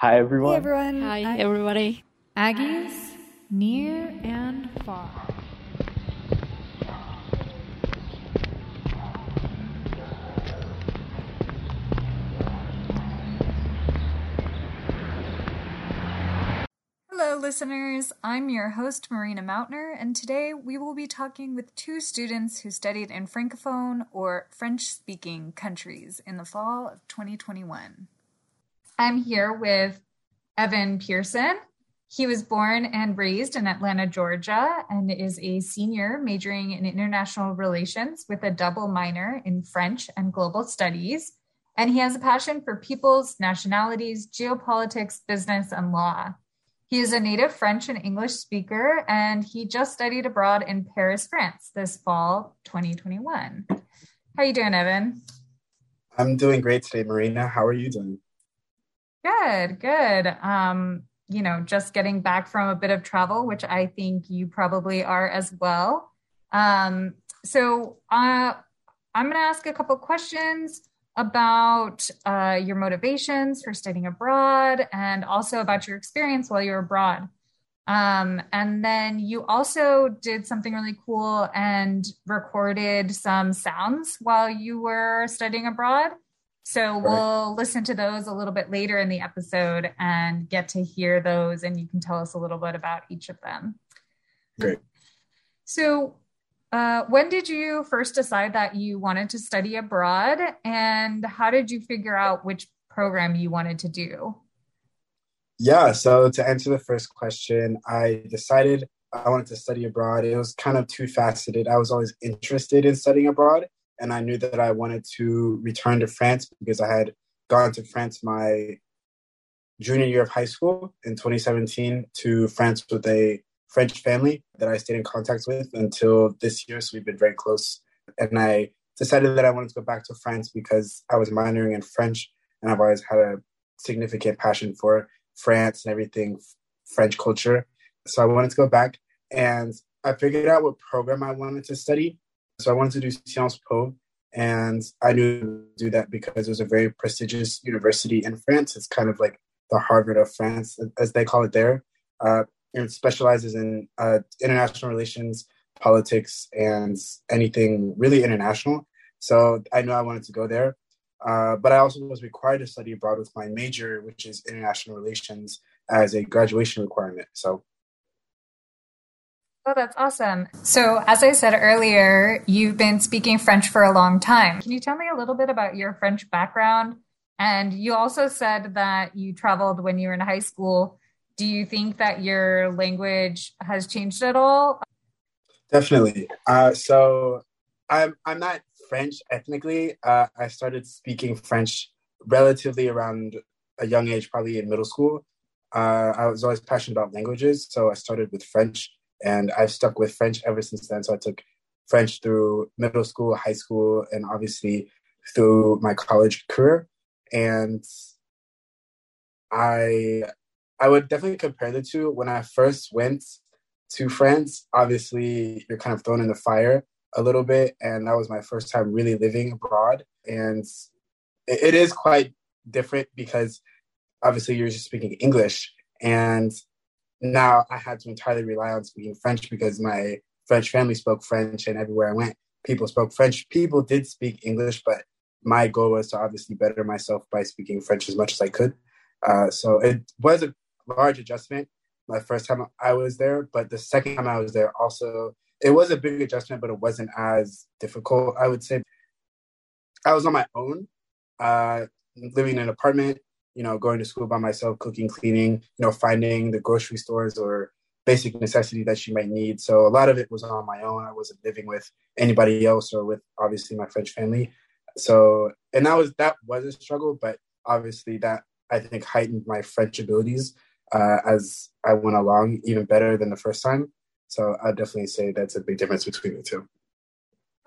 Hi, everyone. Hey, everyone. Hi, Hi. everybody. Aggies, near and far. Hello, listeners. I'm your host, Marina Mautner, and today we will be talking with two students who studied in Francophone or French speaking countries in the fall of 2021. I'm here with Evan Pearson. He was born and raised in Atlanta, Georgia, and is a senior majoring in international relations with a double minor in French and global studies. And he has a passion for peoples, nationalities, geopolitics, business, and law. He is a native French and English speaker, and he just studied abroad in Paris, France this fall 2021. How are you doing, Evan? I'm doing great today, Marina. How are you doing? Good, good. Um, you know, just getting back from a bit of travel, which I think you probably are as well. Um, so uh, I'm going to ask a couple questions about uh, your motivations for studying abroad and also about your experience while you were abroad. Um, and then you also did something really cool and recorded some sounds while you were studying abroad. So right. we'll listen to those a little bit later in the episode and get to hear those, and you can tell us a little bit about each of them. Great. So, uh, when did you first decide that you wanted to study abroad, and how did you figure out which program you wanted to do? Yeah, so to answer the first question, I decided I wanted to study abroad. It was kind of two faceted. I was always interested in studying abroad, and I knew that I wanted to return to France because I had gone to France my junior year of high school in 2017 to France with a French family that I stayed in contact with until this year. So we've been very close. And I decided that I wanted to go back to France because I was minoring in French and I've always had a significant passion for France and everything French culture. So I wanted to go back and I figured out what program I wanted to study. So I wanted to do Sciences Po and I knew to do that because it was a very prestigious university in France. It's kind of like the Harvard of France, as they call it there. Uh, it specializes in uh, international relations, politics, and anything really international. So I knew I wanted to go there. Uh, but I also was required to study abroad with my major, which is international relations, as a graduation requirement. So. Oh, that's awesome. So, as I said earlier, you've been speaking French for a long time. Can you tell me a little bit about your French background? And you also said that you traveled when you were in high school do you think that your language has changed at all? Definitely. Uh, so I'm I'm not French ethnically. Uh, I started speaking French relatively around a young age, probably in middle school. Uh, I was always passionate about languages, so I started with French, and I've stuck with French ever since then. So I took French through middle school, high school, and obviously through my college career. And I I would definitely compare the two. When I first went to France, obviously you're kind of thrown in the fire a little bit, and that was my first time really living abroad. And it, it is quite different because obviously you're just speaking English, and now I had to entirely rely on speaking French because my French family spoke French, and everywhere I went, people spoke French. People did speak English, but my goal was to obviously better myself by speaking French as much as I could. Uh, so it was a large adjustment my first time I was there, but the second time I was there also it was a big adjustment, but it wasn't as difficult. I would say I was on my own, uh, living in an apartment, you know, going to school by myself, cooking, cleaning, you know, finding the grocery stores or basic necessity that you might need. So a lot of it was on my own. I wasn't living with anybody else or with obviously my French family. So and that was that was a struggle, but obviously that I think heightened my French abilities uh, as I went along, even better than the first time. So I'd definitely say that's a big difference between the two.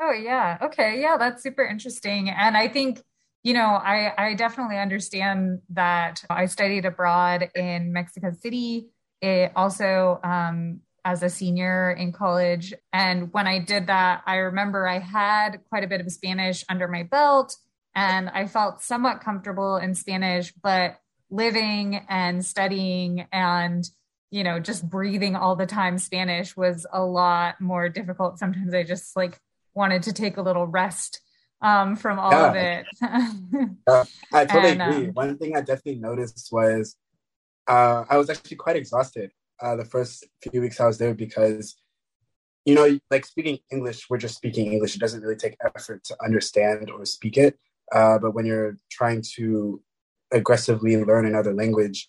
Oh yeah. Okay. Yeah, that's super interesting. And I think, you know, I, I definitely understand that I studied abroad in Mexico City. It also um, as a senior in college. And when I did that, I remember I had quite a bit of Spanish under my belt and I felt somewhat comfortable in Spanish, but living and studying and you know just breathing all the time spanish was a lot more difficult sometimes i just like wanted to take a little rest um, from all yeah. of it. Yeah, i totally and, agree. um, one thing i definitely noticed was uh, i was actually quite exhausted uh, the first few weeks i was there because you know like speaking english we're just speaking english. It doesn't really take effort to understand or speak it. Uh, but when you're trying to aggressively learn another language,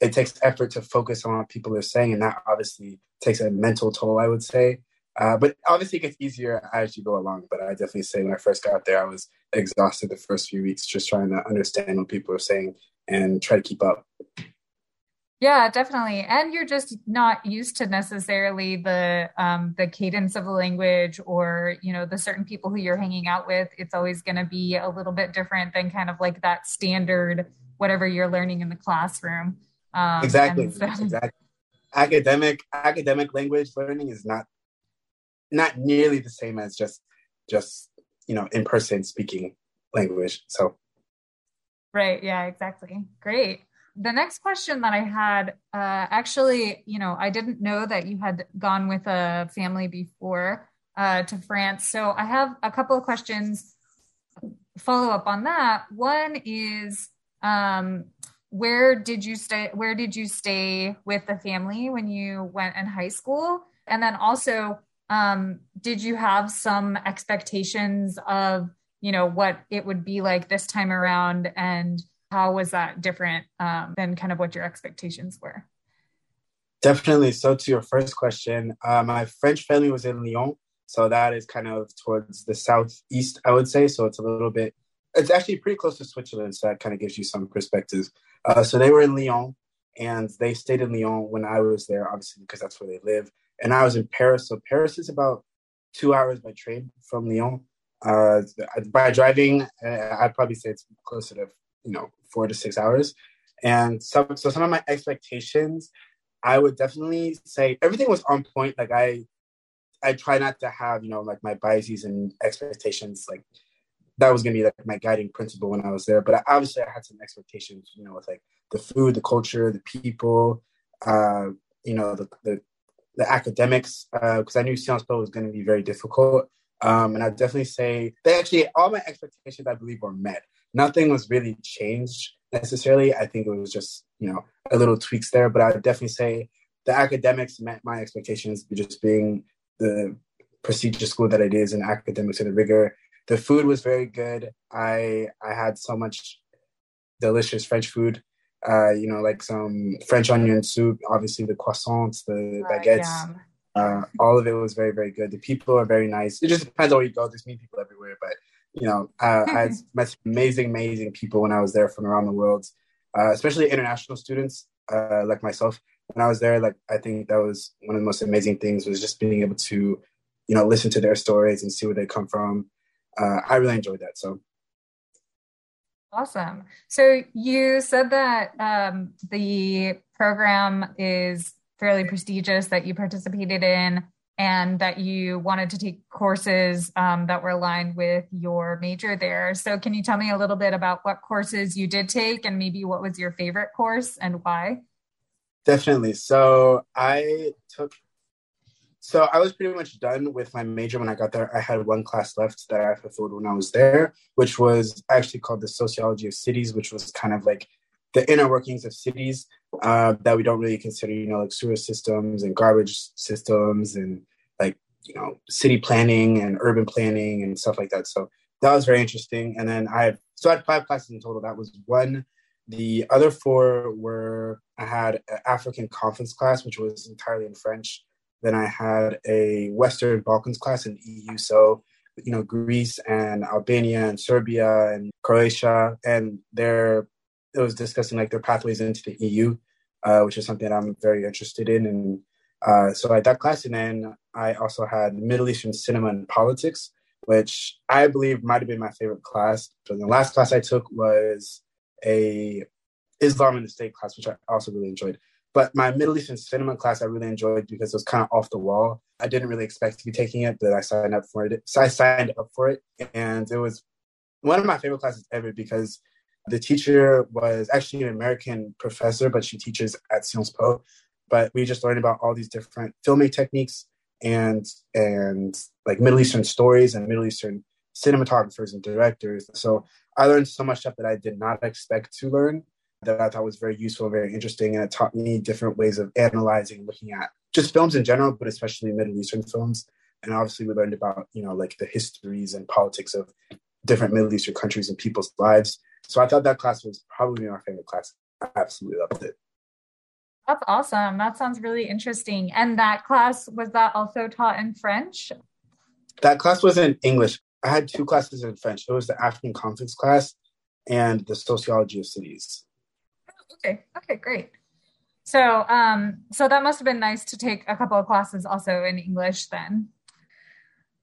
it takes effort to focus on what people are saying, and that obviously takes a mental toll, I would say. Uh, but obviously, it gets easier as you go along. But I definitely say when I first got there, I was exhausted the first few weeks just trying to understand what people are saying and try to keep up. Yeah, definitely. And you're just not used to necessarily the um, the cadence of the language or, you know, the certain people who you're hanging out with. It's always going to be a little bit different than kind of like that standard whatever you're learning in the classroom. Um, exactly. So... Exactly. Academic academic language learning is not not nearly the same as just just, you know, in person speaking language. So Right, yeah, exactly. Great the next question that I had, uh, actually, you know, I didn't know that you had gone with a family before uh, to France. So I have a couple of questions follow up on that. One is, um, where did you stay? Where did you stay with the family when you went in high school? And then also, um, did you have some expectations of, you know, what it would be like this time around and how was that different um, than kind of what your expectations were? Definitely. So, to your first question, uh, my French family was in Lyon. So, that is kind of towards the southeast, I would say. So, it's a little bit, it's actually pretty close to Switzerland. So, that kind of gives you some perspective. Uh, so, they were in Lyon and they stayed in Lyon when I was there, obviously, because that's where they live. And I was in Paris. So, Paris is about two hours by train from Lyon. Uh, by driving, uh, I'd probably say it's closer to you know four to six hours. And so, so some of my expectations, I would definitely say everything was on point. Like I, I try not to have you know like my biases and expectations like that was gonna be like my guiding principle when I was there. But obviously, I had some expectations, you know, with like the food, the culture, the people, uh, you know, the the, the academics, because uh, I knew Sciences Po was going to be very difficult. Um, and I definitely say they actually all my expectations I believe were met nothing was really changed necessarily. I think it was just, you know, a little tweaks there. But I would definitely say the academics met my expectations, just being the prestigious school that it is and academics and the rigor. The food was very good. I I had so much delicious French food. Uh, you know, like some French onion soup, obviously the croissants, the baguettes. Uh, all of it was very, very good. The people are very nice. It just depends on where you go. There's mean people everywhere, but you know, uh, I met amazing, amazing people when I was there from around the world, uh, especially international students uh, like myself. When I was there, like I think that was one of the most amazing things was just being able to, you know, listen to their stories and see where they come from. Uh, I really enjoyed that. So. Awesome. So you said that um, the program is fairly prestigious that you participated in and that you wanted to take courses um, that were aligned with your major there. So, can you tell me a little bit about what courses you did take and maybe what was your favorite course and why? Definitely. So, I took, so I was pretty much done with my major when I got there. I had one class left that I fulfilled when I was there, which was actually called the Sociology of Cities, which was kind of like the inner workings of cities uh, that we don't really consider, you know, like sewer systems and garbage systems and like, you know, city planning and urban planning and stuff like that. So that was very interesting. And then I had, so I had five classes in total. That was one. The other four were, I had an African conference class, which was entirely in French. Then I had a Western Balkans class in EU. So, you know, Greece and Albania and Serbia and Croatia. And they're it was discussing like their pathways into the EU, uh, which is something I'm very interested in. And uh, so I that class, and then I also had Middle Eastern cinema and politics, which I believe might have been my favorite class. But the last class I took was a Islam in the State class, which I also really enjoyed. But my Middle Eastern cinema class I really enjoyed because it was kind of off the wall. I didn't really expect to be taking it, but I signed up for it. So I signed up for it, and it was one of my favorite classes ever because The teacher was actually an American professor, but she teaches at Sciences Po. But we just learned about all these different filming techniques and and like Middle Eastern stories and Middle Eastern cinematographers and directors. So I learned so much stuff that I did not expect to learn that I thought was very useful, very interesting, and it taught me different ways of analyzing, looking at just films in general, but especially Middle Eastern films. And obviously, we learned about you know like the histories and politics of different Middle Eastern countries and people's lives. So I thought that class was probably my favorite class. I absolutely loved it. That's awesome. That sounds really interesting. And that class was that also taught in French? That class was in English. I had two classes in French. It was the African conflicts class and the sociology of cities. Okay. Okay, great. So, um, so that must have been nice to take a couple of classes also in English then.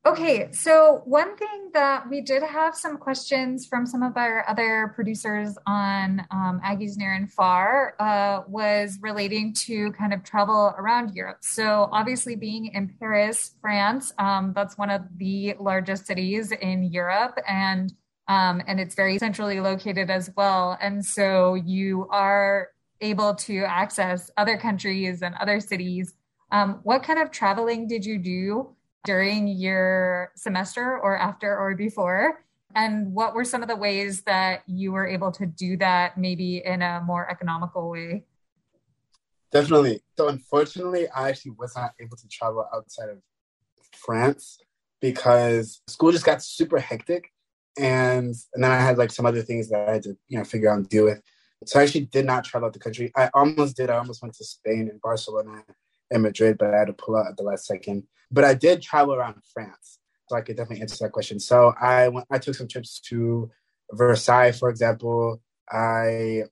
Okay, so one thing that we did have some questions from some of our other producers on um, Aggies Near and Far uh, was relating to kind of travel around Europe. So, obviously, being in Paris, France, um, that's one of the largest cities in Europe, and um, and it's very centrally located as well. And so, you are able to access other countries and other cities. Um, what kind of traveling did you do? during your semester or after or before? And what were some of the ways that you were able to do that maybe in a more economical way? Definitely. So, unfortunately, I actually was not able to travel outside of France because school just got super hectic. And, and then I had like some other things that I had to, you know, figure out and deal with. So I actually did not travel out the country. I almost did. I almost went to Spain and Barcelona and Madrid, but I had to pull out at the last second. But I did travel around France, so I could definitely answer that question. So I went, I took some trips to Versailles, for example. I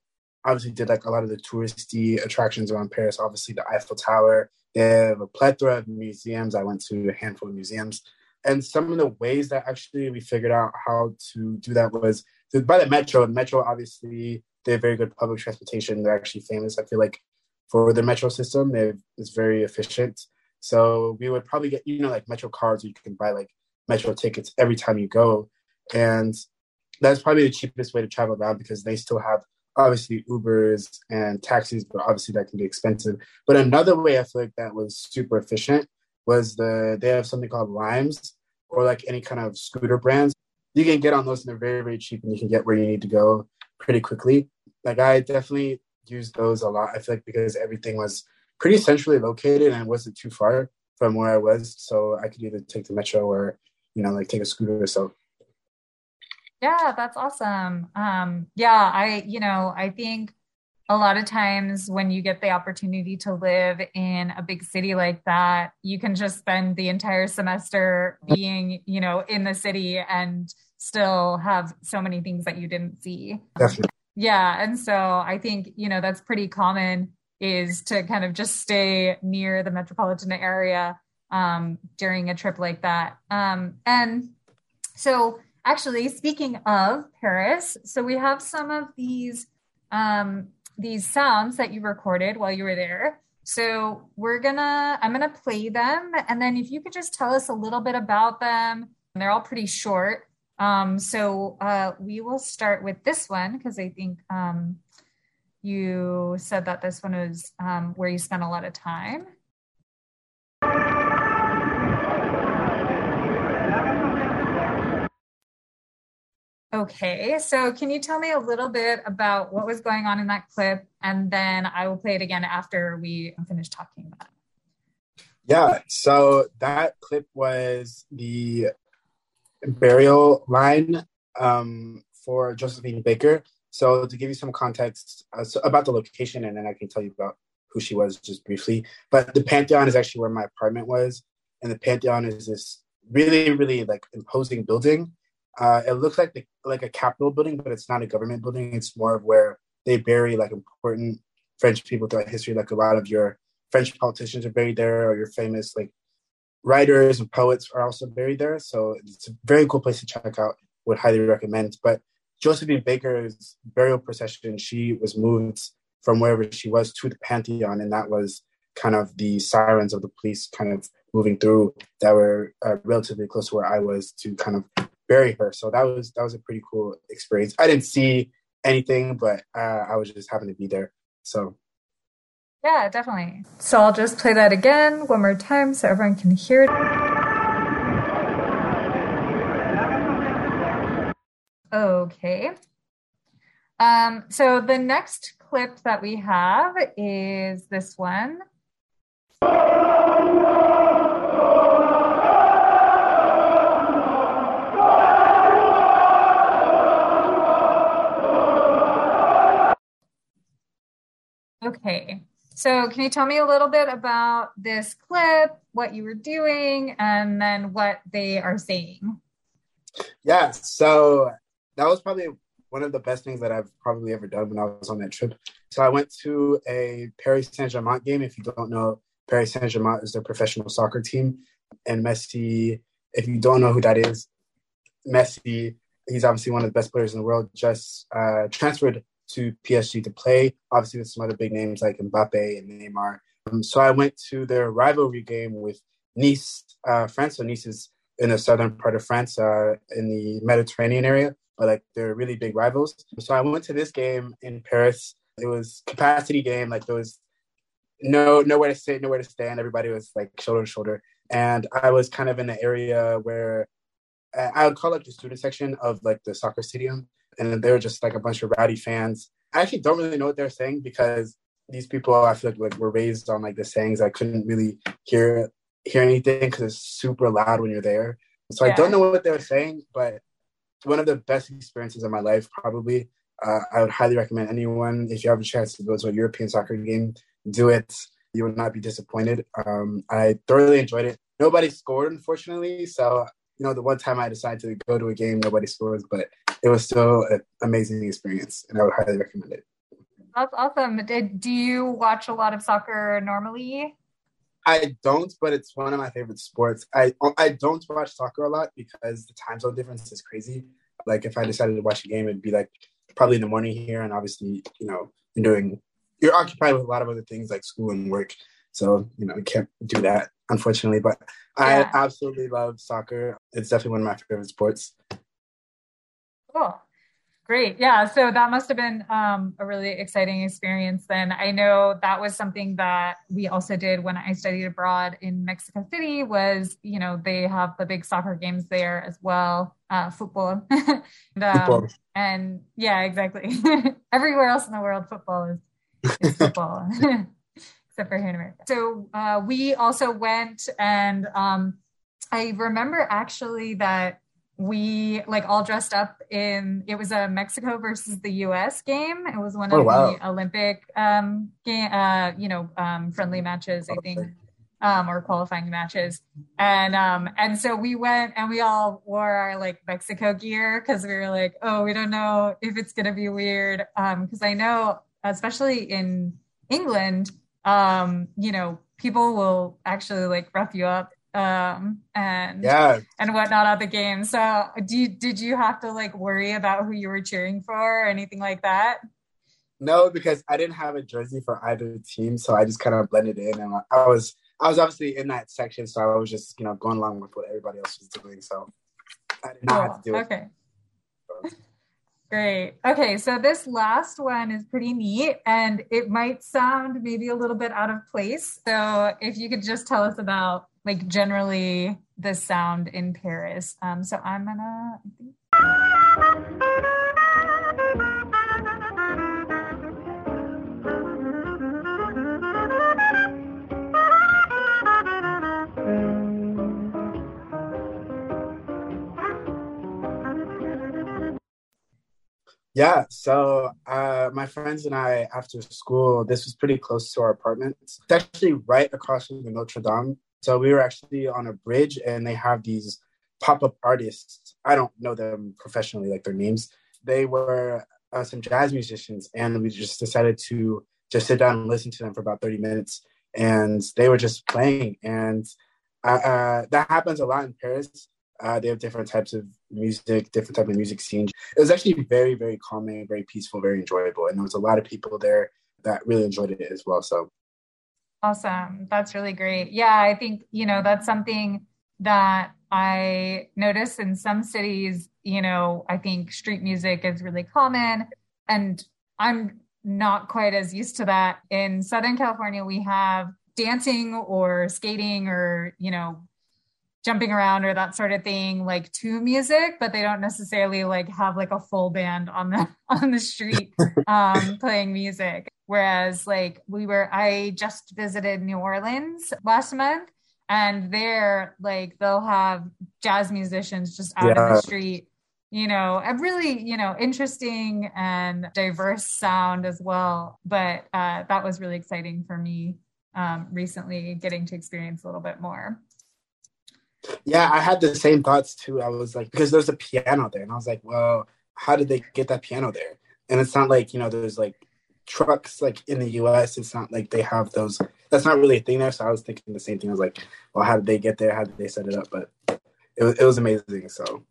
obviously did like a lot of the touristy attractions around Paris. Obviously, the Eiffel Tower. They have a plethora of museums. I went to a handful of museums, and some of the ways that actually we figured out how to do that was by the metro. The metro, obviously, they have very good public transportation. They're actually famous. I feel like for the metro system, it's very efficient. So we would probably get, you know, like Metro cards, you can buy like Metro tickets every time you go. And that's probably the cheapest way to travel around because they still have obviously Ubers and taxis, but obviously that can be expensive. But another way I feel like that was super efficient was the they have something called Limes or like any kind of scooter brands. You can get on those and they're very, very cheap and you can get where you need to go pretty quickly. Like I definitely used those a lot. I feel like because everything was pretty centrally located and wasn't too far from where I was, so I could either take the metro or you know like take a scooter or so. Yeah, that's awesome. Um, yeah, I you know I think a lot of times when you get the opportunity to live in a big city like that, you can just spend the entire semester being you know in the city and still have so many things that you didn't see. Definitely. Yeah, and so I think you know that's pretty common is to kind of just stay near the metropolitan area um, during a trip like that. Um, and so, actually, speaking of Paris, so we have some of these um, these sounds that you recorded while you were there. So we're gonna, I'm gonna play them, and then if you could just tell us a little bit about them. They're all pretty short. Um, so uh, we will start with this one because I think um, you said that this one was um, where you spent a lot of time. Okay, so can you tell me a little bit about what was going on in that clip? And then I will play it again after we finish talking about it. Yeah, so that clip was the burial line um, for Josephine Baker. So to give you some context uh, so about the location, and then I can tell you about who she was just briefly. But the Pantheon is actually where my apartment was, and the Pantheon is this really, really like imposing building. Uh, it looks like the, like a Capitol building, but it's not a government building. It's more of where they bury like important French people throughout history. Like a lot of your French politicians are buried there, or your famous like writers and poets are also buried there. So it's a very cool place to check out. Would highly recommend. But Josephine Baker's burial procession, she was moved from wherever she was to the Pantheon, and that was kind of the sirens of the police kind of moving through that were uh, relatively close to where I was to kind of bury her. So that was that was a pretty cool experience. I didn't see anything, but uh, I was just happy to be there. So. Yeah, definitely. So I'll just play that again one more time so everyone can hear it. Okay. Um, so the next clip that we have is this one. Okay. So, can you tell me a little bit about this clip, what you were doing, and then what they are saying? Yeah. So, that was probably one of the best things that I've probably ever done when I was on that trip. So, I went to a Paris Saint Germain game. If you don't know, Paris Saint Germain is their professional soccer team. And Messi, if you don't know who that is, Messi, he's obviously one of the best players in the world, just uh, transferred to PSG to play, obviously with some other big names like Mbappe and Neymar. Um, so I went to their rivalry game with Nice, uh, France. So Nice is in the southern part of France, uh, in the Mediterranean area, but like they're really big rivals. So I went to this game in Paris. It was capacity game, like there was no nowhere to sit, nowhere to stand. Everybody was like shoulder to shoulder, and I was kind of in the area where uh, I would call it the student section of like the soccer stadium and they were just like a bunch of rowdy fans. I actually don't really know what they're saying because these people I feel like, like were raised on like the sayings. I couldn't really hear hear anything because it's super loud when you're there. So yeah. I don't know what they're saying, but one of the best experiences of my life, probably. Uh, I would highly recommend anyone if you have a chance to go to a European soccer game, do it. You will not be disappointed. Um, I thoroughly enjoyed it. Nobody scored, unfortunately, so you know, the one time I decided to go to a game, nobody scores, but it was still an amazing experience, and I would highly recommend it. That's awesome. Did, do you watch a lot of soccer normally? I don't, but it's one of my favorite sports. I I don't watch soccer a lot because the time zone difference is crazy. Like if I decided to watch a game, it'd be like probably in the morning here, and obviously, you know, you're doing you're occupied with a lot of other things like school and work. So, you know, I can't do that, unfortunately. But yeah. I absolutely love soccer. It's definitely one of my favorite sports. Cool. Great. Yeah. So that must have been um, a really exciting experience then. I know that was something that we also did when I studied abroad in Mexico City was, you know, they have the big soccer games there as well, uh, football. and, um, football. and yeah, exactly. Everywhere else in the world, football is, is football except for here in America. So uh, we also went, and um, I remember actually that we like all dressed up in it was a Mexico versus the US game. It was one of wow. the Olympic um game uh you know um friendly matches, I think. Um, or qualifying matches. And um and so we went and we all wore our like Mexico gear because we were like, oh, we don't know if it's gonna be weird. Um, because I know especially in England, um, you know, people will actually like rough you up um and yeah and whatnot at the game so do you, did you have to like worry about who you were cheering for or anything like that no because i didn't have a jersey for either team so i just kind of blended in and i was i was obviously in that section so i was just you know going along with what everybody else was doing so i did not cool. have to do it okay Great. Okay, so this last one is pretty neat and it might sound maybe a little bit out of place. So if you could just tell us about like generally the sound in Paris. Um, so I'm gonna. Yeah, so uh, my friends and I, after school, this was pretty close to our apartment. It's actually right across from the Notre Dame. So we were actually on a bridge, and they have these pop-up artists. I don't know them professionally, like their names. They were uh, some jazz musicians, and we just decided to just sit down and listen to them for about thirty minutes. And they were just playing, and uh, uh that happens a lot in Paris. Uh, they have different types of music, different type of music scenes. It was actually very, very calming, very peaceful, very enjoyable, and there was a lot of people there that really enjoyed it as well. So awesome, that's really great. Yeah, I think you know that's something that I notice in some cities. You know, I think street music is really common. And I'm not quite as used to that. In Southern California, we have dancing or skating or, you know, jumping around or that sort of thing like to music but they don't necessarily like have like a full band on the on the street um playing music whereas like we were i just visited new orleans last month and there like they'll have jazz musicians just out yeah. in the street you know a really you know interesting and diverse sound as well but uh, that was really exciting for me um, recently getting to experience a little bit more yeah, I had the same thoughts too. I was like, because there's a piano there, and I was like, well, how did they get that piano there? And it's not like you know, there's like trucks like in the U.S. It's not like they have those. That's not really a thing there. So I was thinking the same thing. I was like, well, how did they get there? How did they set it up? But it was it was amazing. So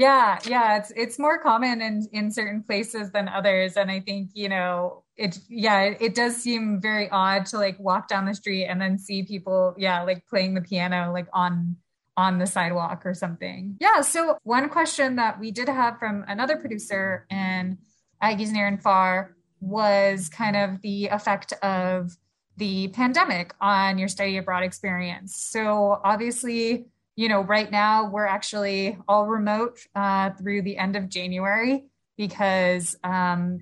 yeah, yeah, it's it's more common in in certain places than others, and I think you know it. Yeah, it, it does seem very odd to like walk down the street and then see people, yeah, like playing the piano like on on the sidewalk or something. Yeah. So one question that we did have from another producer and Aggies Near and Far was kind of the effect of the pandemic on your study abroad experience. So obviously you know, right now we're actually all remote uh, through the end of January because um,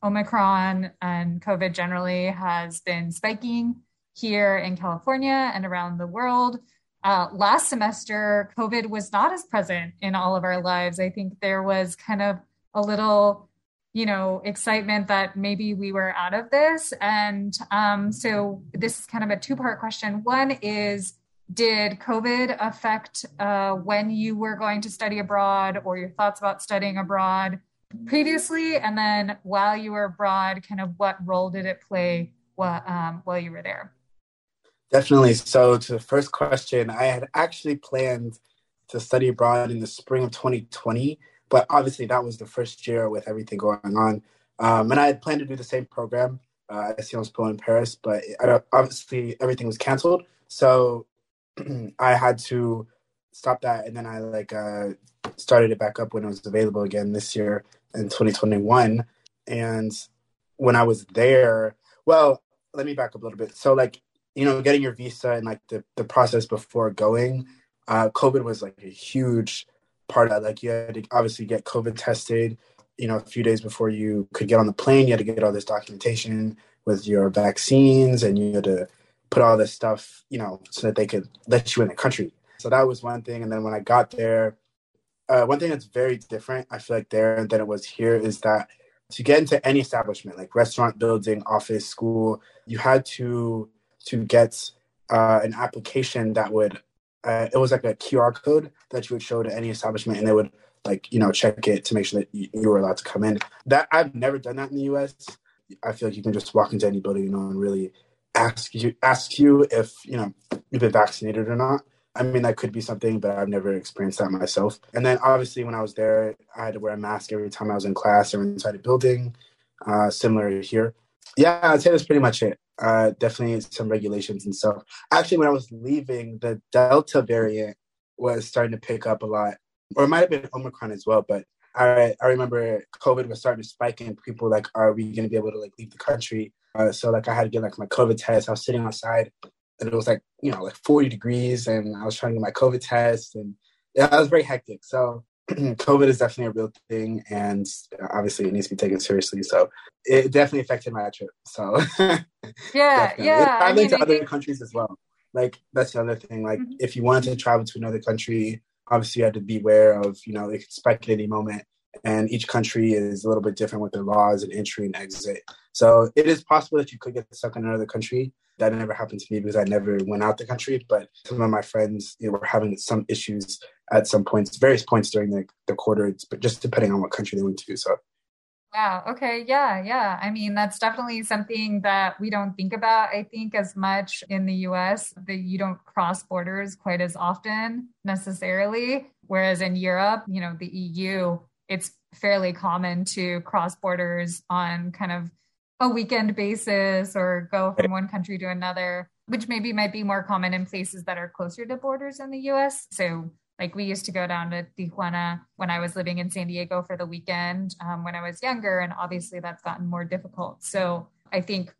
Omicron and COVID generally has been spiking here in California and around the world. Uh, last semester, COVID was not as present in all of our lives. I think there was kind of a little, you know, excitement that maybe we were out of this. And um, so this is kind of a two part question. One is, did COVID affect uh, when you were going to study abroad or your thoughts about studying abroad previously? And then while you were abroad, kind of what role did it play while, um, while you were there? Definitely. So, to the first question, I had actually planned to study abroad in the spring of 2020, but obviously that was the first year with everything going on. Um, and I had planned to do the same program uh, at Sciences Po in Paris, but obviously everything was canceled. So I had to stop that, and then I like uh, started it back up when it was available again this year in 2021. And when I was there, well, let me back up a little bit. So like you know, getting your visa and like the the process before going, uh, COVID was like a huge part of Like you had to obviously get COVID tested. You know, a few days before you could get on the plane, you had to get all this documentation with your vaccines, and you had to put all this stuff, you know, so that they could let you in the country. So that was one thing. And then when I got there, uh, one thing that's very different, I feel like there than it was here, is that to get into any establishment, like restaurant, building, office, school, you had to to get uh, an application that would uh, it was like a QR code that you would show to any establishment, and they would like you know check it to make sure that you, you were allowed to come in. That I've never done that in the U.S. I feel like you can just walk into any building, you know, and really ask you ask you if you know you've been vaccinated or not. I mean, that could be something, but I've never experienced that myself. And then obviously, when I was there, I had to wear a mask every time I was in class or inside a building. Uh, similar here. Yeah, I'd say that's pretty much it. Uh, definitely some regulations and stuff. Actually, when I was leaving, the Delta variant was starting to pick up a lot, or it might have been Omicron as well. But I I remember COVID was starting to spike, and people like, "Are we going to be able to like leave the country?" Uh, so like I had to get like my COVID test. I was sitting outside and it was like, you know, like 40 degrees and I was trying to get my COVID test and yeah, it was very hectic. So COVID is definitely a real thing and obviously it needs to be taken seriously. So it definitely affected my trip. So yeah, yeah. Traveling I mean, to I other think... countries as well. Like that's the other thing. Like mm-hmm. if you wanted to travel to another country, obviously you had to be aware of, you know, it could spike at any moment and each country is a little bit different with their laws and entry and exit. So it is possible that you could get stuck in another country. That never happened to me because I never went out the country. But some of my friends you know, were having some issues at some points, various points during the, the quarter, but just depending on what country they went to. So. Wow. Okay. Yeah. Yeah. I mean, that's definitely something that we don't think about, I think, as much in the US, that you don't cross borders quite as often necessarily. Whereas in Europe, you know, the EU, it's fairly common to cross borders on kind of a weekend basis or go from one country to another, which maybe might be more common in places that are closer to borders in the US. So Like we used to go down to Tijuana when I was living in San Diego for the weekend um, when I was younger, and obviously that's gotten more difficult. So I think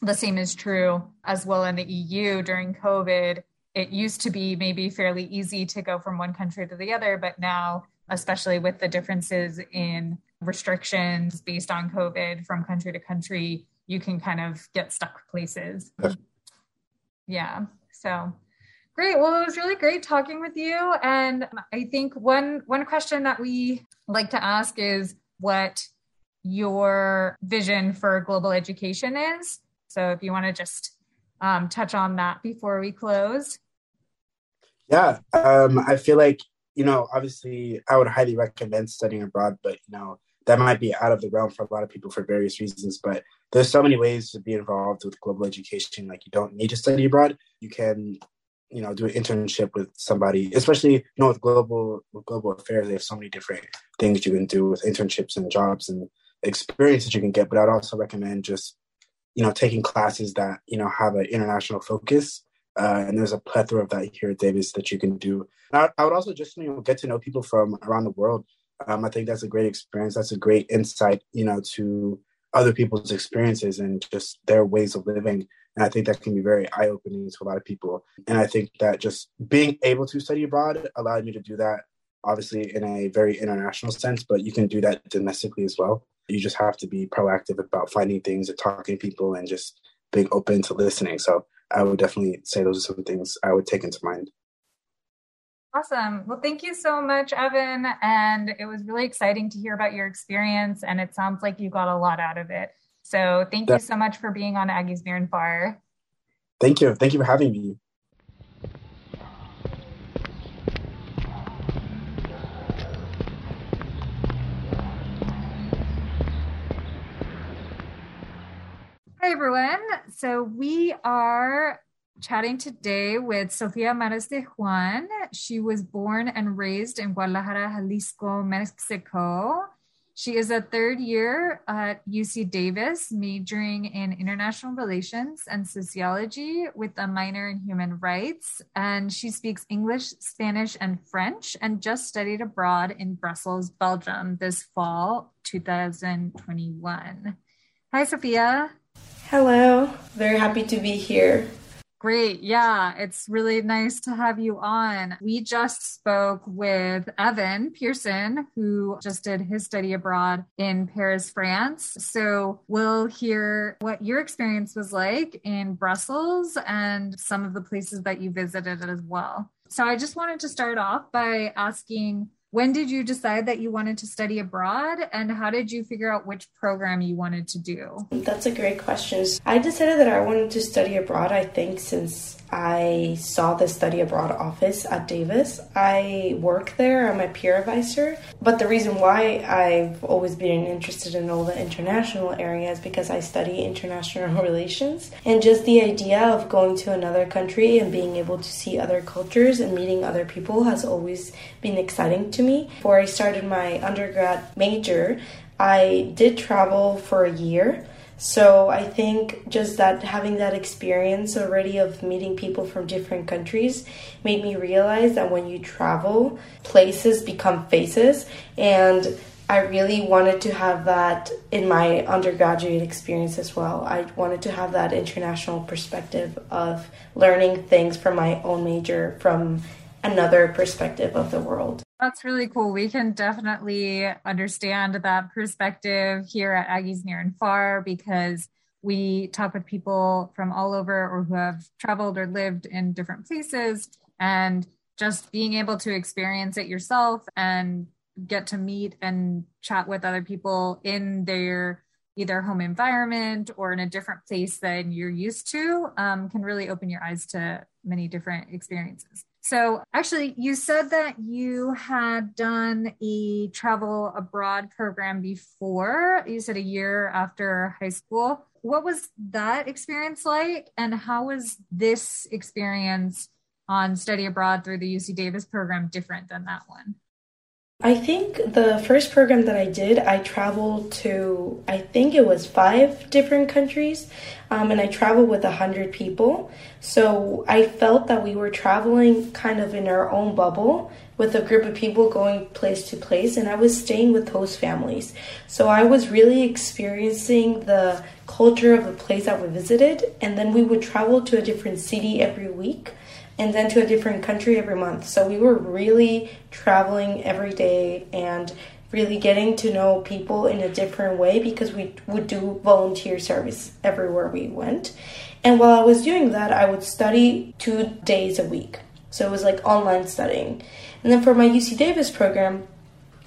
the same is true as well in the EU during COVID. It used to be maybe fairly easy to go from one country to the other, but now, especially with the differences in restrictions based on COVID from country to country, you can kind of get stuck places. Yeah. So great. Well, it was really great talking with you. And I think one one question that we like to ask is what your vision for global education is. So if you want to just um, touch on that before we close. Yeah, um, I feel like you know, obviously, I would highly recommend studying abroad, but you know, that might be out of the realm for a lot of people for various reasons. But there's so many ways to be involved with global education. Like you don't need to study abroad. You can, you know, do an internship with somebody, especially you know with global with global affairs. They have so many different things you can do with internships and jobs and experiences you can get. But I'd also recommend just you know taking classes that you know have an international focus. Uh, and there's a plethora of that here at Davis that you can do. I, I would also just you know get to know people from around the world um, I think that's a great experience. That's a great insight, you know, to other people's experiences and just their ways of living. And I think that can be very eye opening to a lot of people. And I think that just being able to study abroad allowed me to do that, obviously, in a very international sense, but you can do that domestically as well. You just have to be proactive about finding things and talking to people and just being open to listening. So I would definitely say those are some things I would take into mind. Awesome. Well, thank you so much, Evan. And it was really exciting to hear about your experience. And it sounds like you got a lot out of it. So thank you so much for being on Aggies Near and Far. Thank you. Thank you for having me. Everyone. So we are chatting today with Sofia Mares de Juan. She was born and raised in Guadalajara, Jalisco, Mexico. She is a third year at UC Davis, majoring in international relations and sociology with a minor in human rights. And she speaks English, Spanish, and French, and just studied abroad in Brussels, Belgium this fall 2021. Hi, Sophia. Hello. Very happy to be here. Great. Yeah, it's really nice to have you on. We just spoke with Evan Pearson, who just did his study abroad in Paris, France. So we'll hear what your experience was like in Brussels and some of the places that you visited as well. So I just wanted to start off by asking when did you decide that you wanted to study abroad and how did you figure out which program you wanted to do? That's a great question. I decided that I wanted to study abroad, I think, since I saw the study abroad office at Davis. I work there, I'm a peer advisor. But the reason why I've always been interested in all the international areas because I study international relations. And just the idea of going to another country and being able to see other cultures and meeting other people has always been exciting to me. Before I started my undergrad major, I did travel for a year so I think just that having that experience already of meeting people from different countries made me realize that when you travel, places become faces. And I really wanted to have that in my undergraduate experience as well. I wanted to have that international perspective of learning things from my own major from another perspective of the world. That's really cool. We can definitely understand that perspective here at Aggies Near and Far because we talk with people from all over or who have traveled or lived in different places and just being able to experience it yourself and get to meet and chat with other people in their either home environment or in a different place than you're used to um, can really open your eyes to many different experiences. So, actually, you said that you had done a travel abroad program before. You said a year after high school. What was that experience like? And how was this experience on study abroad through the UC Davis program different than that one? I think the first program that I did, I traveled to, I think it was five different countries, um, and I traveled with a hundred people. So I felt that we were traveling kind of in our own bubble with a group of people going place to place, and I was staying with host families. So I was really experiencing the culture of the place that we visited, and then we would travel to a different city every week and then to a different country every month. So we were really traveling every day and really getting to know people in a different way because we would do volunteer service everywhere we went. And while I was doing that, I would study two days a week. So it was like online studying. And then for my UC Davis program,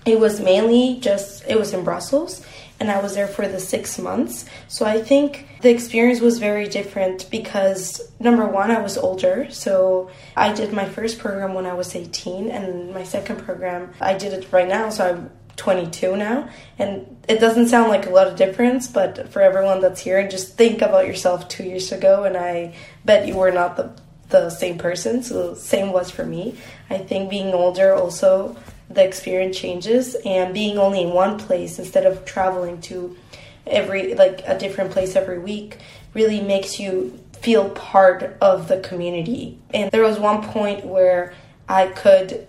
it was mainly just, it was in Brussels and I was there for the six months. So I think the experience was very different because number one, I was older. So I did my first program when I was 18, and my second program, I did it right now. So I'm 22 now. And it doesn't sound like a lot of difference, but for everyone that's here, just think about yourself two years ago. And I bet you were not the the same person so same was for me i think being older also the experience changes and being only in one place instead of traveling to every like a different place every week really makes you feel part of the community. And there was one point where i could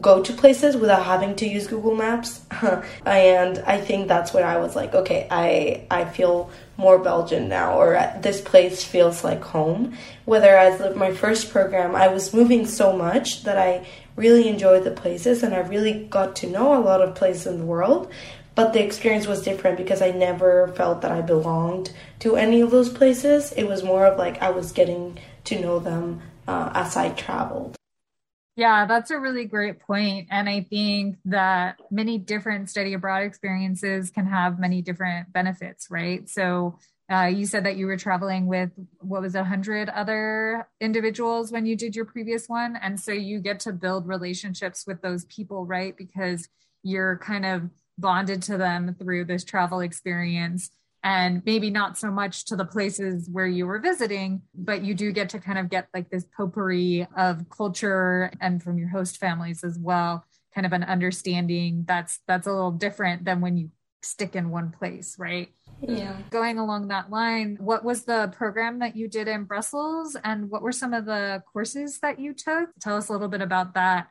go to places without having to use google maps and i think that's when i was like okay i i feel more belgian now or this place feels like home. Whereas with my first program i was moving so much that i really enjoyed the places and I really got to know a lot of places in the world. But the experience was different because I never felt that I belonged to any of those places. It was more of like I was getting to know them uh, as I traveled. Yeah, that's a really great point. And I think that many different study abroad experiences can have many different benefits, right? So uh, you said that you were traveling with what was a hundred other individuals when you did your previous one, and so you get to build relationships with those people, right? Because you're kind of bonded to them through this travel experience and maybe not so much to the places where you were visiting, but you do get to kind of get like this potpourri of culture and from your host families as well, kind of an understanding that's that's a little different than when you stick in one place, right? Yeah. Going along that line, what was the program that you did in Brussels and what were some of the courses that you took? Tell us a little bit about that.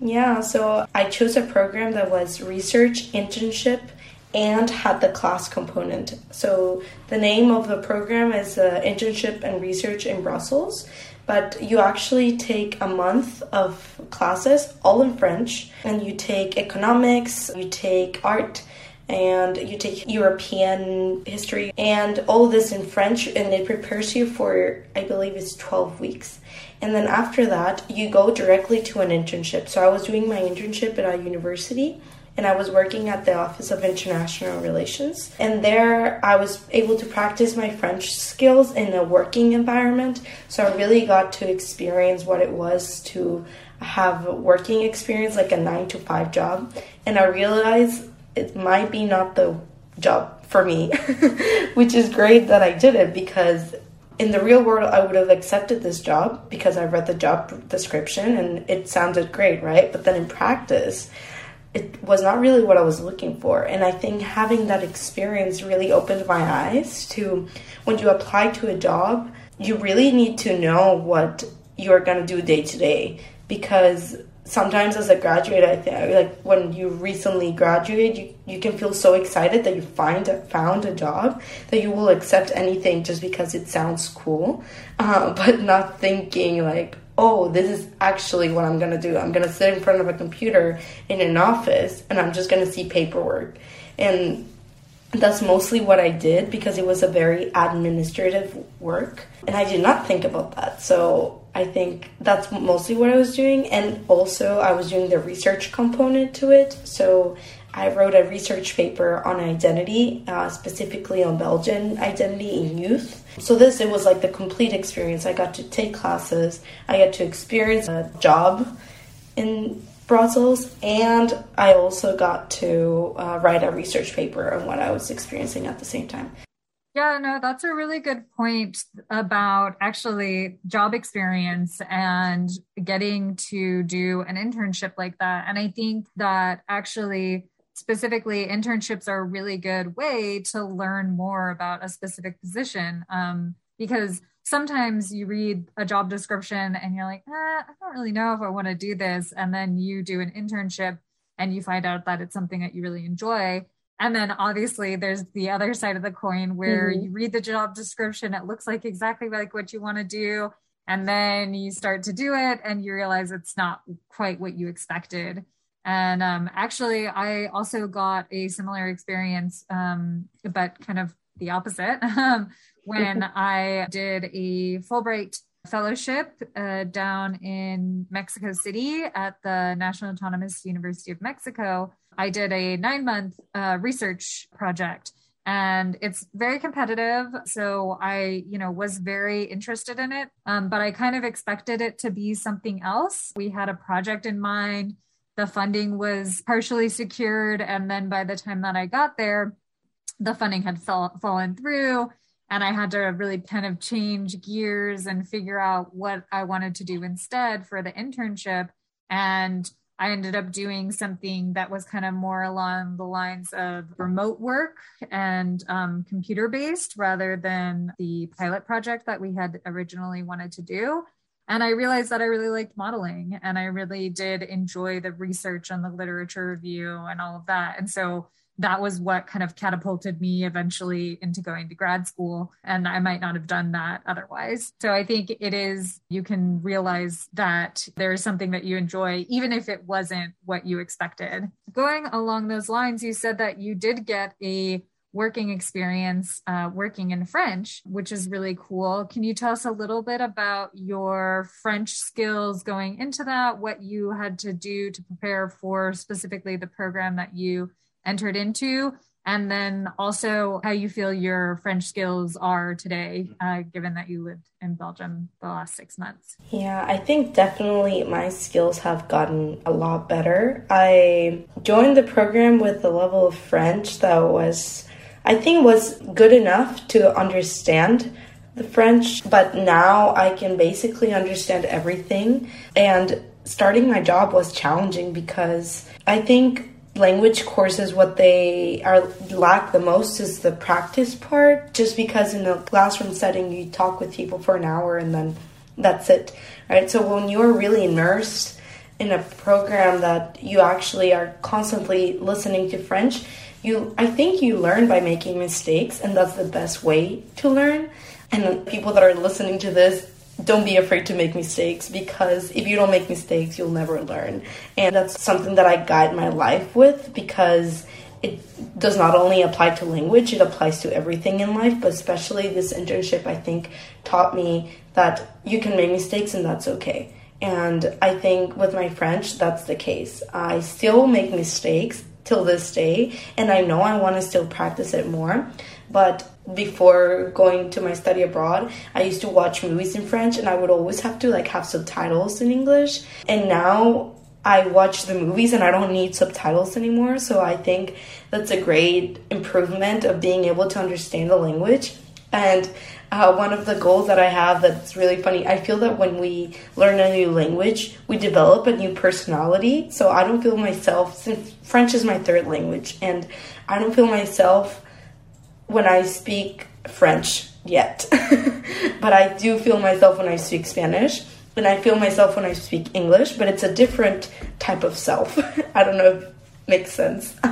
Yeah, so I chose a program that was research, internship, and had the class component. So the name of the program is uh, Internship and Research in Brussels, but you actually take a month of classes all in French, and you take economics, you take art, and you take European history and all of this in French, and it prepares you for, I believe it's 12 weeks. And then after that, you go directly to an internship. So I was doing my internship at a university and I was working at the Office of International Relations. And there I was able to practice my French skills in a working environment. So I really got to experience what it was to have working experience like a 9 to 5 job. And I realized it might be not the job for me, which is great that I did it because in the real world I would have accepted this job because I read the job description and it sounded great, right? But then in practice, it was not really what I was looking for. And I think having that experience really opened my eyes to when you apply to a job, you really need to know what you're going to do day to day because sometimes as a graduate i think like when you recently graduate you, you can feel so excited that you find found a job that you will accept anything just because it sounds cool uh, but not thinking like oh this is actually what i'm gonna do i'm gonna sit in front of a computer in an office and i'm just gonna see paperwork and that's mostly what I did because it was a very administrative work. And I did not think about that. So I think that's mostly what I was doing. And also, I was doing the research component to it. So I wrote a research paper on identity, uh, specifically on Belgian identity in youth. So this it was like the complete experience. I got to take classes, I got to experience a job in Brussels, and I also got to uh, write a research paper on what I was experiencing at the same time. Yeah, no, that's a really good point about actually job experience and getting to do an internship like that. And I think that actually, specifically, internships are a really good way to learn more about a specific position um, because sometimes you read a job description and you're like, eh, I don't really know if I want to do this. And then you do an internship and you find out that it's something that you really enjoy and then obviously there's the other side of the coin where mm-hmm. you read the job description, it looks like exactly like what you want to do. And then you start to do it and you realize it's not quite what you expected. And um, actually, I also got a similar experience, um, but kind of the opposite, um, when I did a Fulbright fellowship uh, down in Mexico City at the National Autonomous University of Mexico. I did a nine month uh, research project and it's very competitive so i you know was very interested in it um, but i kind of expected it to be something else. We had a project in mind. The funding was partially secured and then by the time that i got there the funding had fall, fallen through and I had to really kind of change gears and figure out what I wanted to do instead for the internship. And I ended up doing something that was kind of more along the lines of remote work and um, computer based rather than the pilot project that we had originally wanted to do. And I realized that I really liked modeling and I really did enjoy the research and the literature review and all of that. And so that was what kind of catapulted me eventually into going to grad school. And I might not have done that otherwise. So I think it is, you can realize that there is something that you enjoy, even if it wasn't what you expected. Going along those lines, you said that you did get a working experience uh, working in French, which is really cool. Can you tell us a little bit about your French skills going into that, what you had to do to prepare for specifically the program that you entered into and then also how you feel your French skills are today, uh, given that you lived in Belgium the last six months. Yeah, I think definitely my skills have gotten a lot better. I joined the program with a level of French that was, I think, was good enough to understand the French, but now I can basically understand everything. And starting my job was challenging because I think language courses what they are lack the most is the practice part. Just because in a classroom setting you talk with people for an hour and then that's it right? So when you're really immersed in a program that you actually are constantly listening to french you i think you learn by making mistakes and that's the best way to learn. And people that are listening to this don't be afraid to make mistakes because if you don't make mistakes, you'll never learn. And that's something that I guide my life with because it does not only apply to language, it applies to everything in life, but especially this internship, I think, taught me that you can make mistakes and that's okay. And I think with my French, that's the case. I still make mistakes till this day, and I know I want to still practice it more. But before going to my study abroad, I used to watch movies in French and I would always have to like have subtitles in English. And now I watch the movies and I don't need subtitles anymore. So I think that's a great improvement of being able to understand the language. And uh, one of the goals that I have that's really funny, I feel that when we learn a new language, we develop a new personality. So I don't feel myself, since French is my third language, and I don't feel myself when I speak French yet, but I do feel myself when I speak Spanish, and I feel myself when I speak English, but it's a different type of self. I don't know if makes sense.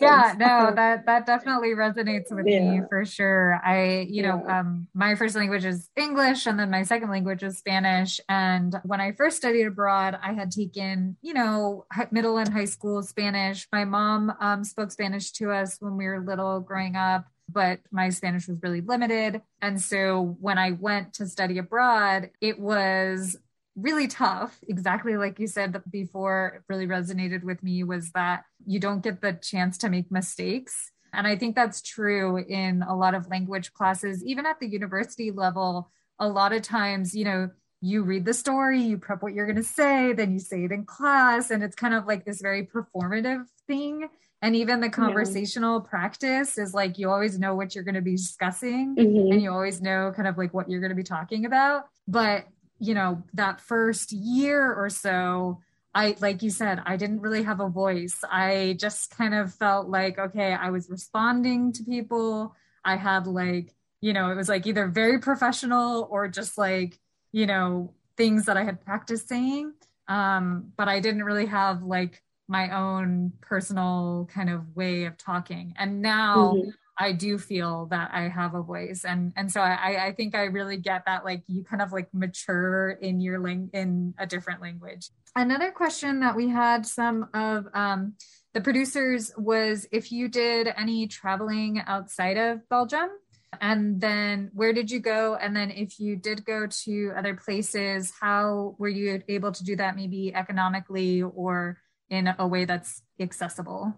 yeah, no, that that definitely resonates with yeah. me for sure. I, you know, um, my first language is English, and then my second language is Spanish. And when I first studied abroad, I had taken, you know, middle and high school Spanish. My mom um, spoke Spanish to us when we were little, growing up but my Spanish was really limited. And so when I went to study abroad, it was really tough. Exactly like you said before, it really resonated with me was that you don't get the chance to make mistakes. And I think that's true in a lot of language classes, even at the university level. A lot of times, you know, you read the story, you prep what you're going to say, then you say it in class. And it's kind of like this very performative thing and even the conversational yeah. practice is like you always know what you're going to be discussing mm-hmm. and you always know kind of like what you're going to be talking about but you know that first year or so I, like you said, I didn't really have a voice. I just kind of felt like, okay, I was responding to people. I had like, you know, it was like either very professional or just like, you know, things that I had practiced saying. Um, but I didn't really have like my own personal kind of way of talking. And now mm-hmm. I do feel that I have a voice. And and so I, I think I really get that like you kind of like mature in your ling in a different language. Another question that we had some of um, the producers was if you did any traveling outside of Belgium and then where did you go and then if you did go to other places how were you able to do that maybe economically or in a way that's accessible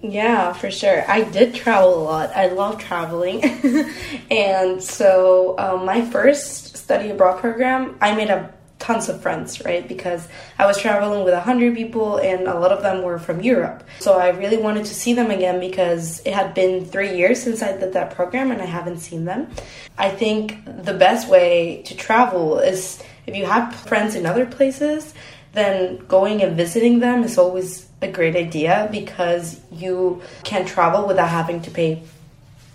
yeah, for sure. I did travel a lot. I love traveling. and so, um, my first study abroad program, I made a tons of friends, right? Because I was traveling with a hundred people and a lot of them were from Europe. So I really wanted to see them again because it had been three years since I did that program and I haven't seen them. I think the best way to travel is if you have friends in other places, then going and visiting them is always a great idea because you can travel without having to pay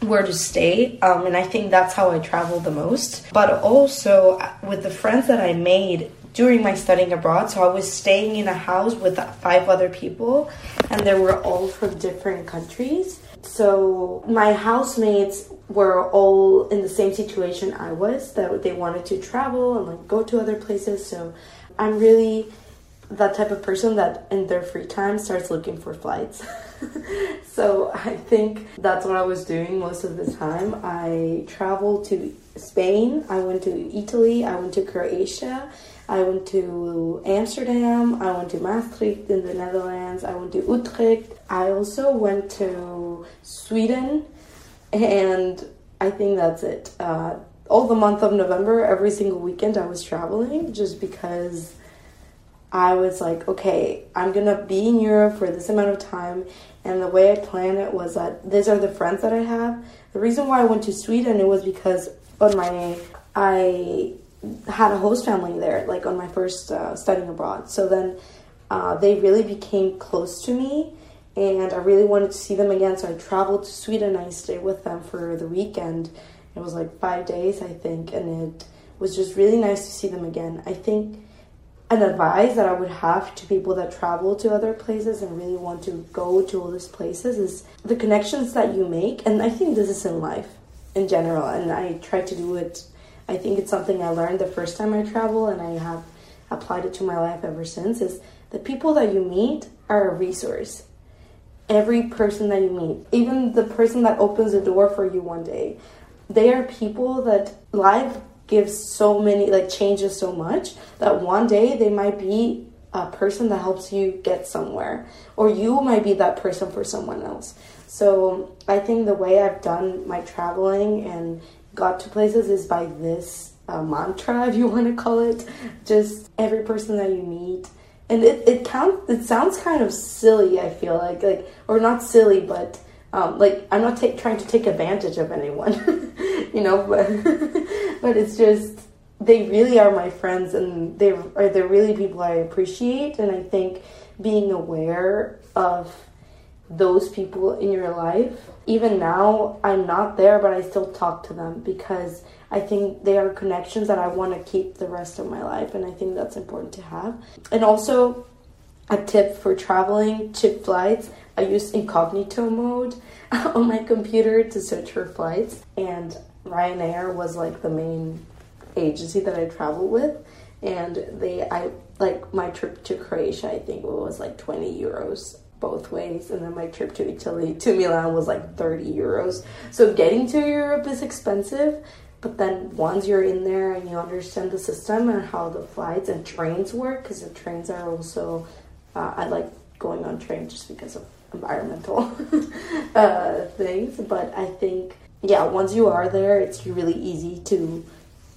where to stay. Um, and I think that's how I travel the most. But also with the friends that I made during my studying abroad, so I was staying in a house with five other people, and they were all from different countries. So my housemates were all in the same situation I was that they wanted to travel and like go to other places. So I'm really that type of person that in their free time starts looking for flights. so I think that's what I was doing most of the time. I traveled to Spain, I went to Italy, I went to Croatia, I went to Amsterdam, I went to Maastricht in the Netherlands, I went to Utrecht. I also went to Sweden, and I think that's it. Uh, all the month of November, every single weekend, I was traveling just because I was like, okay, I'm gonna be in Europe for this amount of time. And the way I planned it was that these are the friends that I have. The reason why I went to Sweden it was because on my I had a host family there, like on my first uh, studying abroad. So then uh, they really became close to me, and I really wanted to see them again. So I traveled to Sweden. I stayed with them for the weekend. It was like five days, I think, and it was just really nice to see them again. I think an advice that I would have to people that travel to other places and really want to go to all these places is the connections that you make. And I think this is in life in general. And I try to do it. I think it's something I learned the first time I travel, and I have applied it to my life ever since. Is the people that you meet are a resource. Every person that you meet, even the person that opens the door for you one day, they are people that life gives so many like changes so much that one day they might be a person that helps you get somewhere or you might be that person for someone else. So i think the way i've done my traveling and got to places is by this uh, mantra if you want to call it. Just every person that you meet. And it, it count it sounds kind of silly i feel like like or not silly but um, like I'm not take, trying to take advantage of anyone, you know, but but it's just they really are my friends and they are they're really people I appreciate. And I think being aware of those people in your life even now I'm not there but I still talk to them because I think they are connections that I want to keep the rest of my life. And I think that's important to have. And also a tip for traveling cheap flights I use incognito mode on my computer to search for flights, and Ryanair was like the main agency that I traveled with, and they I like my trip to Croatia. I think it was like twenty euros both ways, and then my trip to Italy to Milan was like thirty euros. So getting to Europe is expensive. But then once you're in there and you understand the system and how the flights and trains work, because the trains are also, uh, I like going on train just because of environmental uh, things. But I think, yeah, once you are there, it's really easy to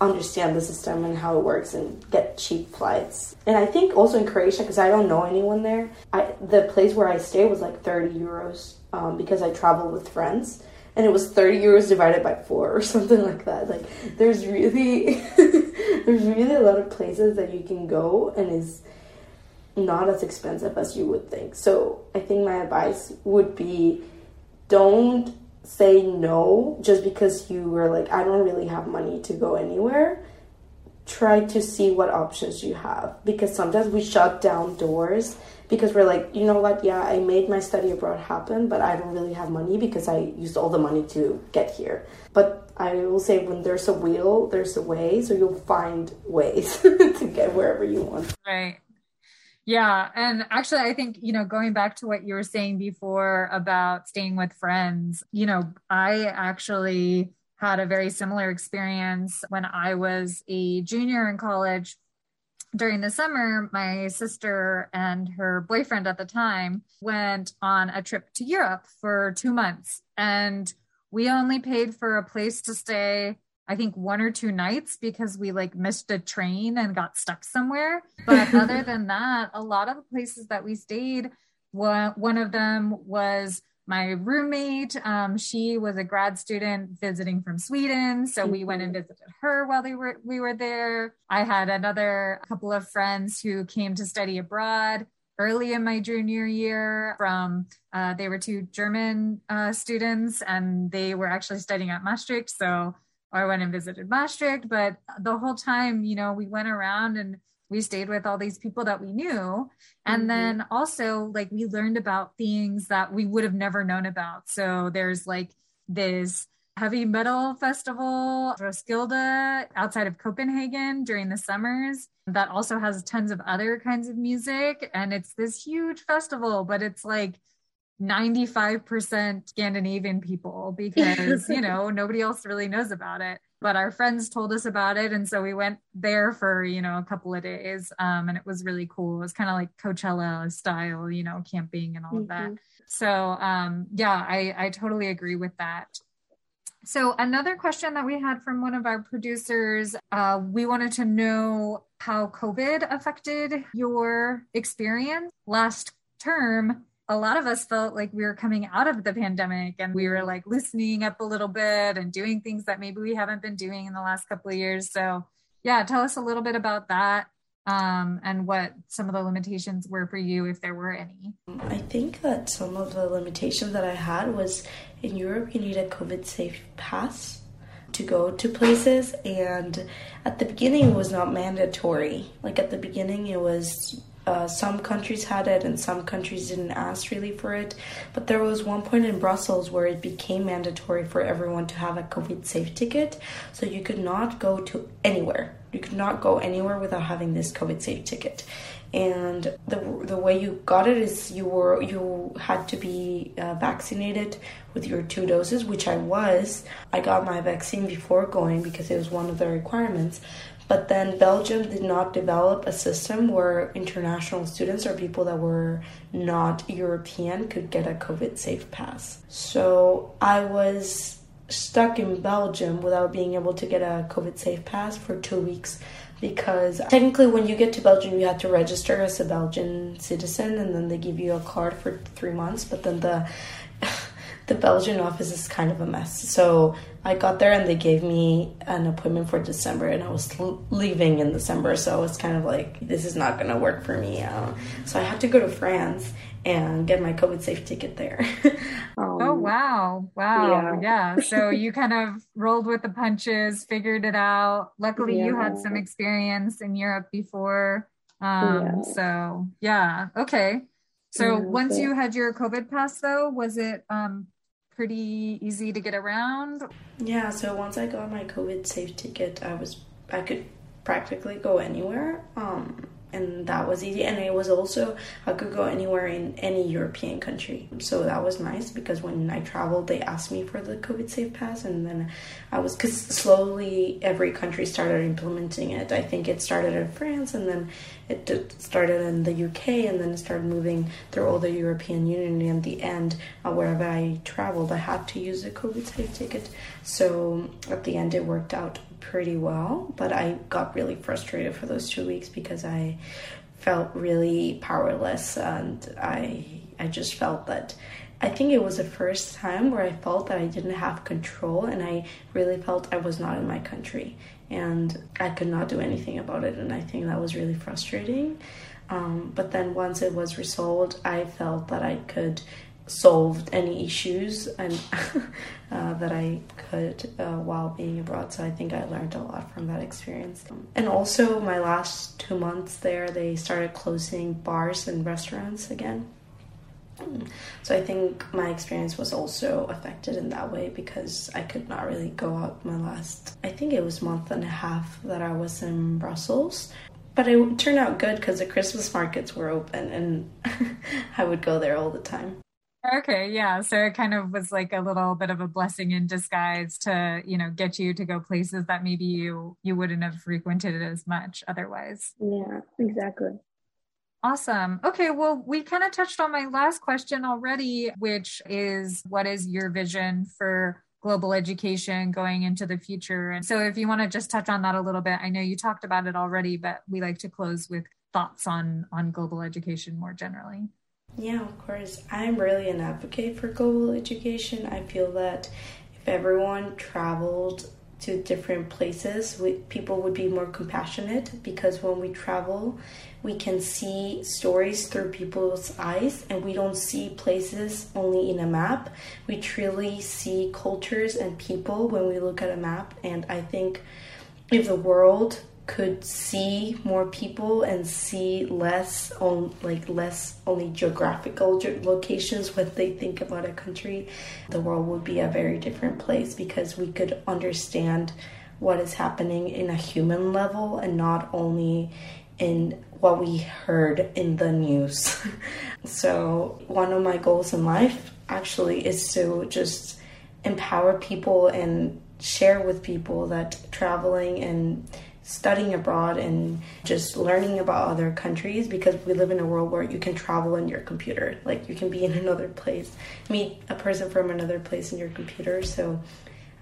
understand the system and how it works and get cheap flights. And I think also in Croatia, because I don't know anyone there, I, the place where I stay was like 30 euros um, because I traveled with friends. And it was 30 euros divided by four or something like that. Like, there's really, there's really a lot of places that you can go and is not as expensive as you would think. So I think my advice would be don't say no just because you were like, I don't really have money to go anywhere. Try to see what options you have because sometimes we shut down doors because we're like, you know what, yeah, I made my study abroad happen, but I don't really have money because I used all the money to get here. But I will say when there's a wheel, there's a way, so you'll find ways to get wherever you want. Right. Yeah. And actually, I think, you know, going back to what you were saying before about staying with friends, you know, I actually had a very similar experience when I was a junior in college. During the summer, my sister and her boyfriend at the time went on a trip to Europe for two months. And we only paid for a place to stay I think one or two nights because we like missed a train and got stuck somewhere. But other than that, a lot of the places that we stayed, one, one of them was my roommate. Um, she was a grad student visiting from Sweden, so we went and mm-hmm. visited her while they were we were there. I had another couple of friends who came to study abroad early in my junior year from uh, they were two german uh, students and they were actually studying at maastricht so or I went and visited Maastricht. But the whole time, you know, we went around and we stayed with all these people that we knew. And mm-hmm. then also, like, we learned about things that we would have never known about. So there's like this heavy metal festival, Roskilde, outside of Copenhagen during the summers, that also has tons of other kinds of music. And it's this huge festival, but it's like, 95% Scandinavian people because, you know, nobody else really knows about it. But our friends told us about it. And so we went there for, you know, a couple of days. Um, and it was really cool. It was kind of like Coachella style, you know, camping and all mm-hmm. of that. Mm-hmm. So, um, yeah, I, I totally agree with that. So, another question that we had from one of our producers, uh, we wanted to know how COVID affected your experience last term a lot of us felt like we were coming out of the pandemic and we were like loosening up a little bit and doing things that maybe we haven't been doing in the last couple of years. So, yeah, tell us a little bit about that um, and what some of the limitations were for you, if there were any. I think that some of the limitations that I had was in Europe, you need a COVID safe pass to go to places and at the beginning it was not mandatory like at the beginning it was uh, some countries had it and some countries didn't ask really for it. But there was one point in Brussels where it became mandatory for everyone to have a COVID safe ticket. So you could not go to anywhere. You could not go anywhere without having this COVID safe ticket. And the, the way you got it is you were you had to be uh, vaccinated with your two doses, which I was. I got my vaccine before going because it was one of the requirements. But then Belgium did not develop a system where international students or people that were not European could get a COVID safe pass. So I was stuck in Belgium without being able to get a COVID safe pass for two weeks because technically when you get to Belgium you have to register as a Belgian citizen and then they give you a card for three months but then the the Belgian office is kind of a mess so I got there and they gave me an appointment for December, and I was leaving in December, so I was kind of like, this is not gonna work for me. Uh, so I had to go to France and get my COVID safe ticket there. um, oh wow, wow, yeah. yeah. So you kind of rolled with the punches, figured it out. Luckily, yeah. you had some experience in Europe before. Um, yeah. So yeah, okay. So once you had your COVID pass, though, was it um, pretty easy to get around? Yeah, so once I got my COVID safe ticket, I was I could practically go anywhere. Um and that was easy. And it was also i could go anywhere in any european country. So that was nice because when i traveled they asked me for the covid safe pass and then i was because slowly every country started implementing it. I think it started in france and then it started in the uk and then it started moving through all the european union. And the end uh, wherever i traveled i had to use a covid safe ticket. So at the end it worked out pretty well, but I got really frustrated for those two weeks because I felt really powerless and I I just felt that I think it was the first time where I felt that I didn't have control and I really felt I was not in my country and I could not do anything about it and I think that was really frustrating. Um, but then once it was resolved, I felt that I could solve any issues and uh, that I could uh, while being abroad. So I think I learned a lot from that experience. And also, my last two months there, they started closing bars and restaurants again. So I think my experience was also affected in that way because I could not really go out my last I think it was month and a half that I was in Brussels. But it turned out good because the Christmas markets were open and I would go there all the time. Okay, yeah. So it kind of was like a little bit of a blessing in disguise to, you know, get you to go places that maybe you you wouldn't have frequented as much otherwise. Yeah, exactly. Awesome. Okay, well, we kind of touched on my last question already, which is what is your vision for global education going into the future? And so if you want to just touch on that a little bit, I know you talked about it already, but we like to close with thoughts on on global education more generally. Yeah, of course. I'm really an advocate for global education. I feel that if everyone traveled to different places, we, people would be more compassionate because when we travel, we can see stories through people's eyes and we don't see places only in a map. We truly see cultures and people when we look at a map. And I think if the world could see more people and see less on like less only geographical ge- locations when they think about a country the world would be a very different place because we could understand what is happening in a human level and not only in what we heard in the news. So one of my goals in life actually is to just empower people and share with people that traveling and studying abroad and just learning about other countries because we live in a world where you can travel in your computer. Like you can be in another place, meet a person from another place in your computer. So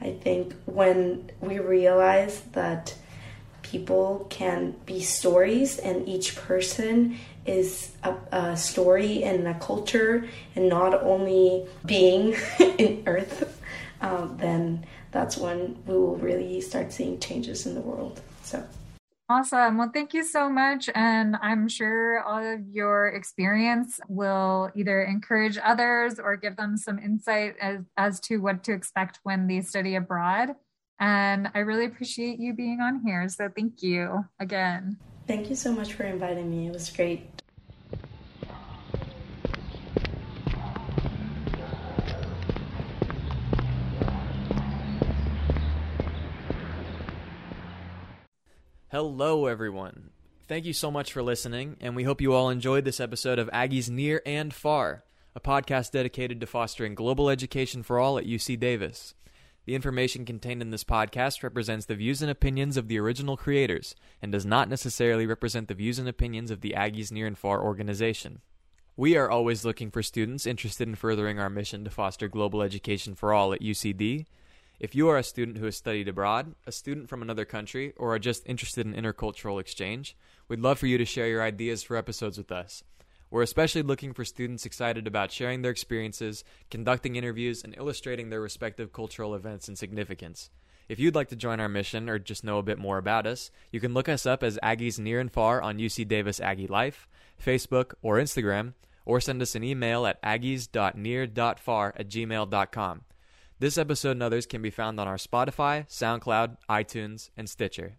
I think when we realize that people can be stories and each person is a, a story and a culture and not only being in earth, um, then that's when we will really start seeing changes in the world. So Awesome. Well, thank you so much. And I'm sure all of your experience will either encourage others or give them some insight as, as to what to expect when they study abroad. And I really appreciate you being on here. So thank you again. Thank you so much for inviting me. It was great. Hello, everyone. Thank you so much for listening, and we hope you all enjoyed this episode of Aggies Near and Far, a podcast dedicated to fostering global education for all at UC Davis. The information contained in this podcast represents the views and opinions of the original creators and does not necessarily represent the views and opinions of the Aggies Near and Far organization. We are always looking for students interested in furthering our mission to foster global education for all at UCD, if you are a student who has studied abroad, a student from another country, or are just interested in intercultural exchange, we'd love for you to share your ideas for episodes with us. We're especially looking for students excited about sharing their experiences, conducting interviews, and illustrating their respective cultural events and significance. If you'd like to join our mission or just know a bit more about us, you can look us up as Aggies Near and Far on UC Davis Aggie Life, Facebook, or Instagram, or send us an email at aggies.near.far at gmail.com. This episode and others can be found on our Spotify, SoundCloud, iTunes, and Stitcher.